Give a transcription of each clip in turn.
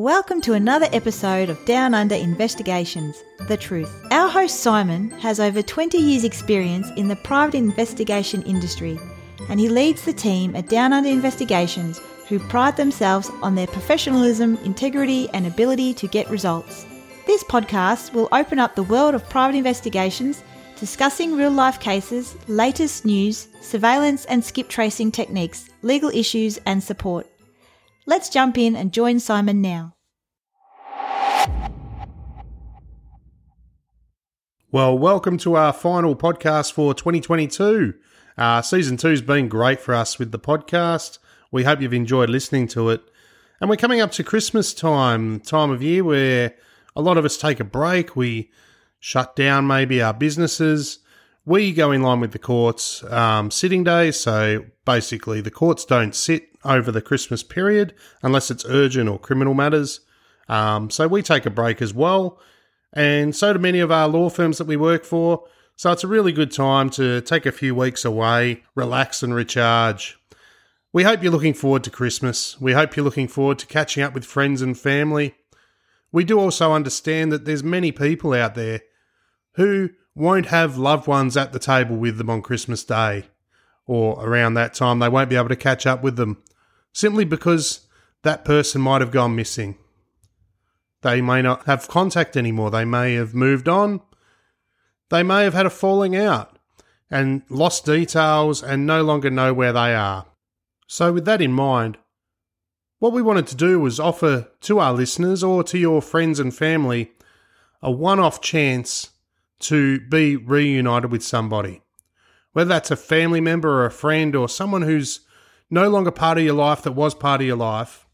Welcome to another episode of Down Under Investigations The Truth. Our host Simon has over 20 years' experience in the private investigation industry, and he leads the team at Down Under Investigations who pride themselves on their professionalism, integrity, and ability to get results. This podcast will open up the world of private investigations, discussing real life cases, latest news, surveillance and skip tracing techniques, legal issues, and support. Let's jump in and join Simon now. Well, welcome to our final podcast for 2022. Uh, season two's been great for us with the podcast. We hope you've enjoyed listening to it. And we're coming up to Christmas time, time of year where a lot of us take a break. We shut down maybe our businesses. We go in line with the courts um, sitting day, So basically, the courts don't sit over the Christmas period unless it's urgent or criminal matters. Um, so we take a break as well. And so do many of our law firms that we work for. So it's a really good time to take a few weeks away, relax, and recharge. We hope you're looking forward to Christmas. We hope you're looking forward to catching up with friends and family. We do also understand that there's many people out there who won't have loved ones at the table with them on Christmas Day or around that time. They won't be able to catch up with them simply because that person might have gone missing. They may not have contact anymore. They may have moved on. They may have had a falling out and lost details and no longer know where they are. So, with that in mind, what we wanted to do was offer to our listeners or to your friends and family a one off chance to be reunited with somebody. Whether that's a family member or a friend or someone who's no longer part of your life that was part of your life,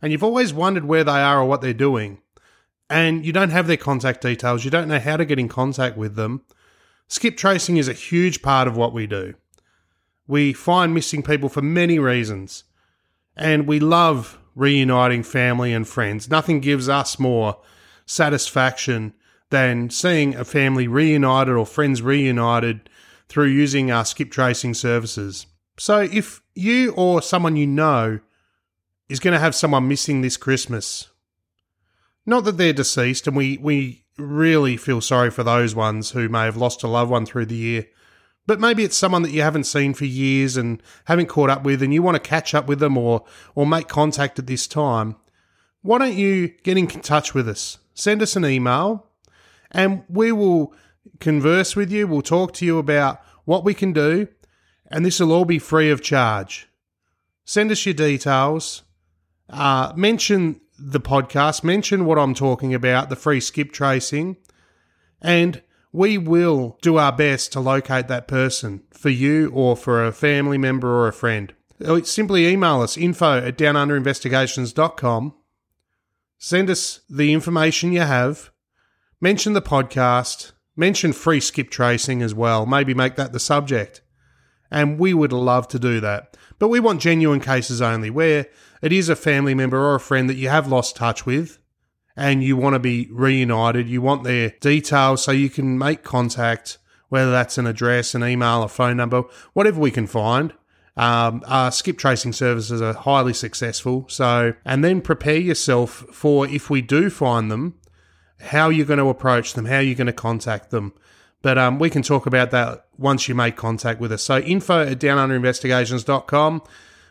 and you've always wondered where they are or what they're doing, and you don't have their contact details, you don't know how to get in contact with them, skip tracing is a huge part of what we do. We find missing people for many reasons, and we love reuniting family and friends. Nothing gives us more satisfaction than seeing a family reunited or friends reunited through using our skip tracing services. So if you or someone you know is going to have someone missing this Christmas, not that they're deceased, and we, we really feel sorry for those ones who may have lost a loved one through the year, but maybe it's someone that you haven't seen for years and haven't caught up with, and you want to catch up with them or, or make contact at this time, why don't you get in touch with us? Send us an email and we will converse with you. We'll talk to you about what we can do and this will all be free of charge. Send us your details. Uh, mention the podcast, mention what I'm talking about, the free skip tracing, and we will do our best to locate that person for you or for a family member or a friend. Uh, simply email us info at downunderinvestigations.com. Send us the information you have. Mention the podcast. Mention free skip tracing as well. Maybe make that the subject and we would love to do that. But we want genuine cases only, where it is a family member or a friend that you have lost touch with and you want to be reunited. You want their details so you can make contact, whether that's an address, an email, a phone number, whatever we can find. Um, our skip tracing services are highly successful. So, and then prepare yourself for if we do find them, how you're going to approach them, how you're going to contact them. But um, we can talk about that once you make contact with us. So info at downunderinvestigations.com,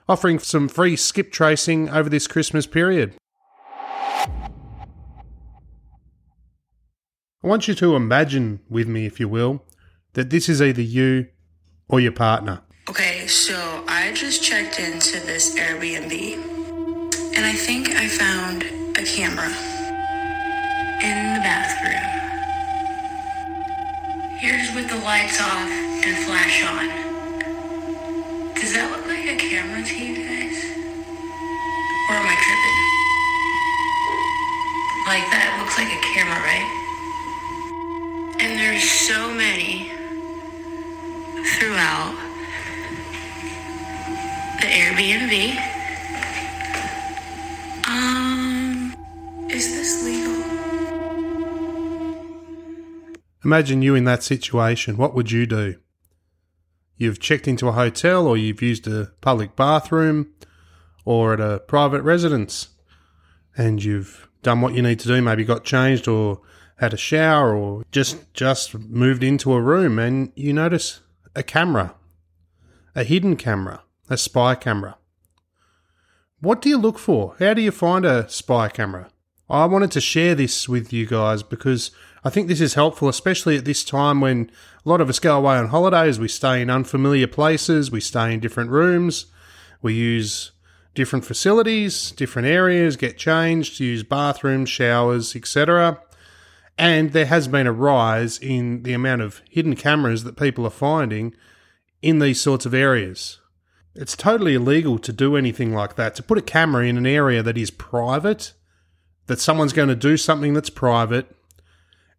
offering some free skip tracing over this Christmas period. I want you to imagine with me, if you will, that this is either you or your partner. Okay, so I just checked into this Airbnb and I think I found a camera in the bathroom. Here's with the lights off and flash on. Does that look like a camera to you guys? Or am I tripping? Like that looks like a camera, right? And there's so many throughout the Airbnb. Imagine you in that situation. What would you do? You've checked into a hotel or you've used a public bathroom or at a private residence. and you've done what you need to do, maybe got changed or had a shower or just just moved into a room and you notice a camera, a hidden camera, a spy camera. What do you look for? How do you find a spy camera? I wanted to share this with you guys because I think this is helpful, especially at this time when a lot of us go away on holidays. We stay in unfamiliar places, we stay in different rooms, we use different facilities, different areas, get changed, use bathrooms, showers, etc. And there has been a rise in the amount of hidden cameras that people are finding in these sorts of areas. It's totally illegal to do anything like that. To put a camera in an area that is private, that someone's going to do something that's private,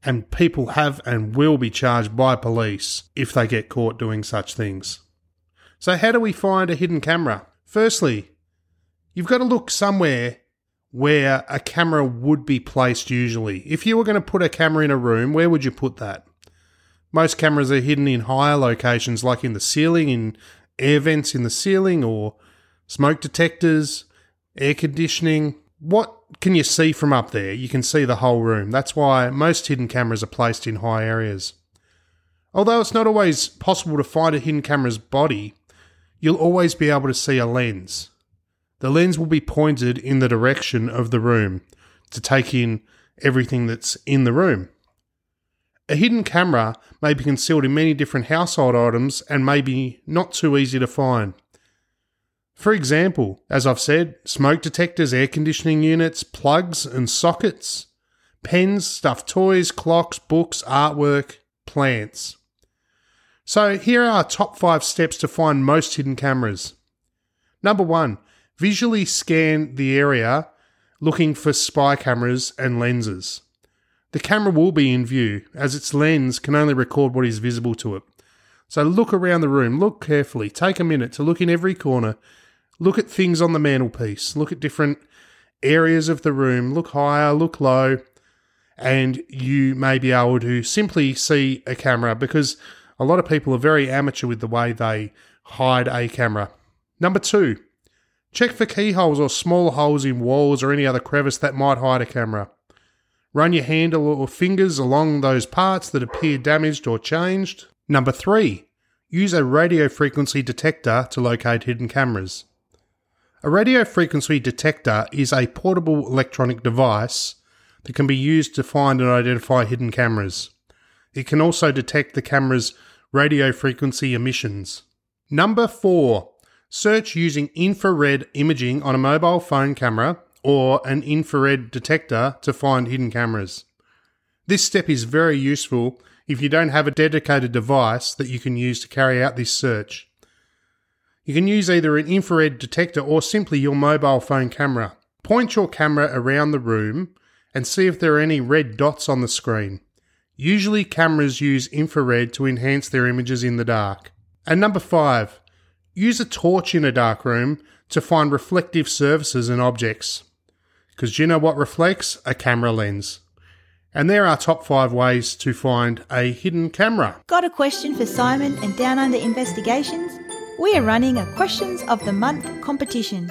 and people have and will be charged by police if they get caught doing such things. So, how do we find a hidden camera? Firstly, you've got to look somewhere where a camera would be placed usually. If you were going to put a camera in a room, where would you put that? Most cameras are hidden in higher locations, like in the ceiling, in air vents in the ceiling, or smoke detectors, air conditioning. What can you see from up there? You can see the whole room. That's why most hidden cameras are placed in high areas. Although it's not always possible to find a hidden camera's body, you'll always be able to see a lens. The lens will be pointed in the direction of the room to take in everything that's in the room. A hidden camera may be concealed in many different household items and may be not too easy to find. For example, as I've said, smoke detectors, air conditioning units, plugs and sockets, pens, stuffed toys, clocks, books, artwork, plants. So here are our top five steps to find most hidden cameras. Number one, visually scan the area looking for spy cameras and lenses. The camera will be in view, as its lens can only record what is visible to it. So look around the room, look carefully, take a minute to look in every corner, look at things on the mantelpiece, look at different areas of the room, look higher, look low, and you may be able to simply see a camera because a lot of people are very amateur with the way they hide a camera. Number two, Check for keyholes or small holes in walls or any other crevice that might hide a camera. Run your handle or fingers along those parts that appear damaged or changed. Number three, use a radio frequency detector to locate hidden cameras. A radio frequency detector is a portable electronic device that can be used to find and identify hidden cameras. It can also detect the camera's radio frequency emissions. Number four, Search using infrared imaging on a mobile phone camera or an infrared detector to find hidden cameras. This step is very useful if you don't have a dedicated device that you can use to carry out this search. You can use either an infrared detector or simply your mobile phone camera. Point your camera around the room and see if there are any red dots on the screen. Usually, cameras use infrared to enhance their images in the dark. And number five, Use a torch in a dark room to find reflective surfaces and objects. Because you know what reflects? A camera lens. And there are top five ways to find a hidden camera. Got a question for Simon and Down Under Investigations? We are running a Questions of the Month competition.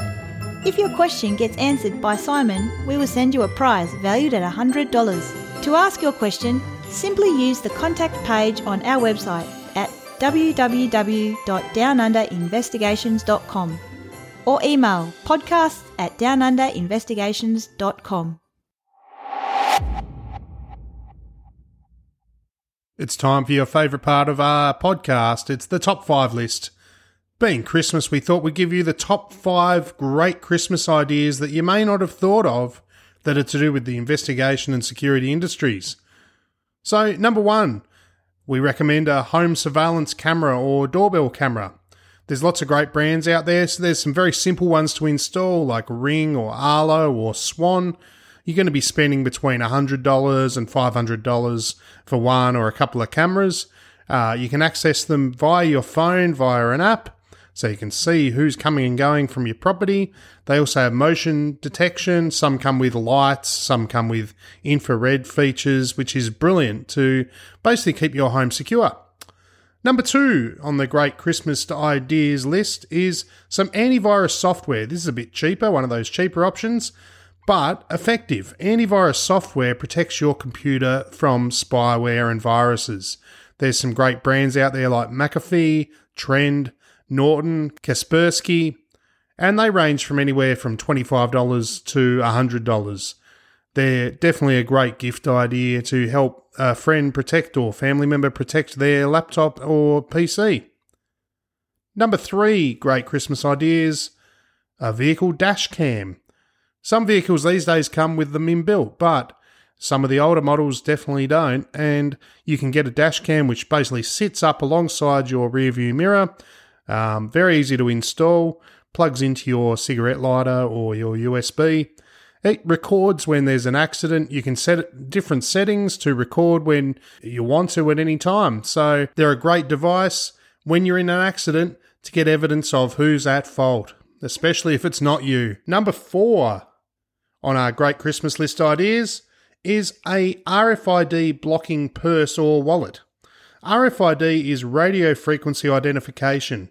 If your question gets answered by Simon, we will send you a prize valued at $100. To ask your question, simply use the contact page on our website at www.downunderinvestigations.com or email podcasts at downunderinvestigations.com. It's time for your favourite part of our podcast. It's the top five list. Being Christmas, we thought we'd give you the top five great Christmas ideas that you may not have thought of that are to do with the investigation and security industries. So, number one, we recommend a home surveillance camera or doorbell camera. There's lots of great brands out there, so there's some very simple ones to install like Ring or Arlo or Swann. You're going to be spending between $100 and $500 for one or a couple of cameras. Uh, you can access them via your phone, via an app so you can see who's coming and going from your property. They also have motion detection. Some come with lights, some come with infrared features, which is brilliant to basically keep your home secure. Number two on the great Christmas ideas list is some antivirus software. This is a bit cheaper, one of those cheaper options, but effective. Antivirus software protects your computer from spyware and viruses. There's some great brands out there like McAfee, Trend, Norton, Kaspersky, and they range from anywhere from $25 to $100. They're definitely a great gift idea to help a friend protect or family member protect their laptop or PC. Number three, great Christmas ideas a vehicle dash cam. Some vehicles these days come with them inbuilt, but some of the older models definitely don't, and you can get a dash cam which basically sits up alongside your rear view mirror. Um, very easy to install, plugs into your cigarette lighter or your USB. It records when there's an accident. You can set different settings to record when you want to at any time. So they're a great device when you're in an accident to get evidence of who's at fault, especially if it's not you. Number four on our great Christmas list ideas is a RFID blocking purse or wallet. RFID is radio frequency identification.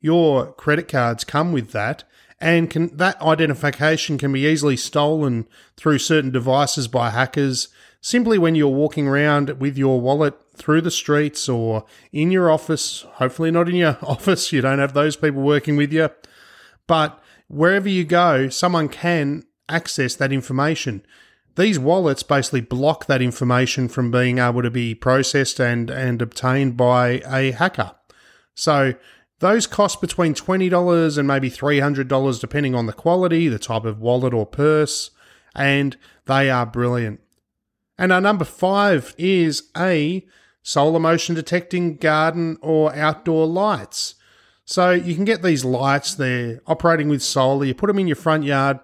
Your credit cards come with that, and can, that identification can be easily stolen through certain devices by hackers simply when you're walking around with your wallet through the streets or in your office. Hopefully, not in your office, you don't have those people working with you. But wherever you go, someone can access that information. These wallets basically block that information from being able to be processed and, and obtained by a hacker. So those cost between $20 and maybe $300 depending on the quality, the type of wallet or purse, and they are brilliant. And our number five is a solar motion detecting garden or outdoor lights. So you can get these lights, they're operating with solar, you put them in your front yard.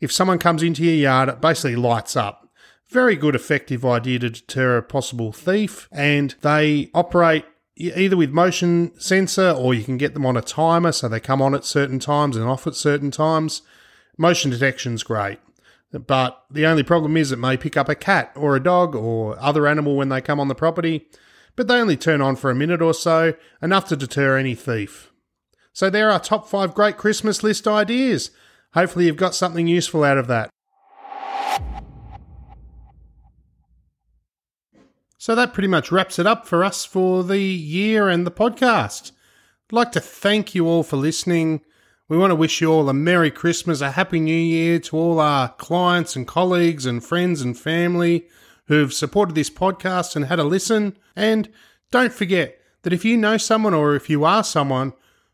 If someone comes into your yard, it basically lights up. Very good, effective idea to deter a possible thief, and they operate either with motion sensor or you can get them on a timer so they come on at certain times and off at certain times. Motion detection's great. But the only problem is it may pick up a cat or a dog or other animal when they come on the property, but they only turn on for a minute or so, enough to deter any thief. So there are top five great Christmas list ideas. Hopefully you've got something useful out of that. So that pretty much wraps it up for us for the year and the podcast. I'd like to thank you all for listening. We want to wish you all a Merry Christmas, a Happy New Year to all our clients and colleagues and friends and family who've supported this podcast and had a listen. And don't forget that if you know someone or if you are someone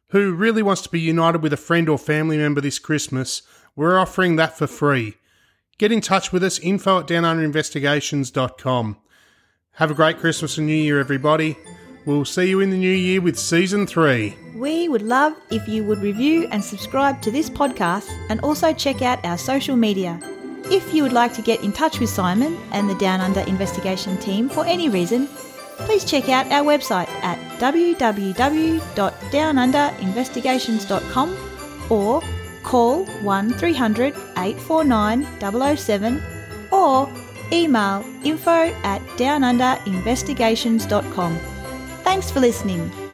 who really wants to be united with a friend or family member this Christmas, we're offering that for free. Get in touch with us, info at downunderinvestigations.com. Have a great Christmas and New Year, everybody. We'll see you in the new year with season three. We would love if you would review and subscribe to this podcast and also check out our social media. If you would like to get in touch with Simon and the Down Under investigation team for any reason, please check out our website at www.downunderinvestigations.com or call 1300 849 007 or email info at downunderinvestigations.com. Thanks for listening.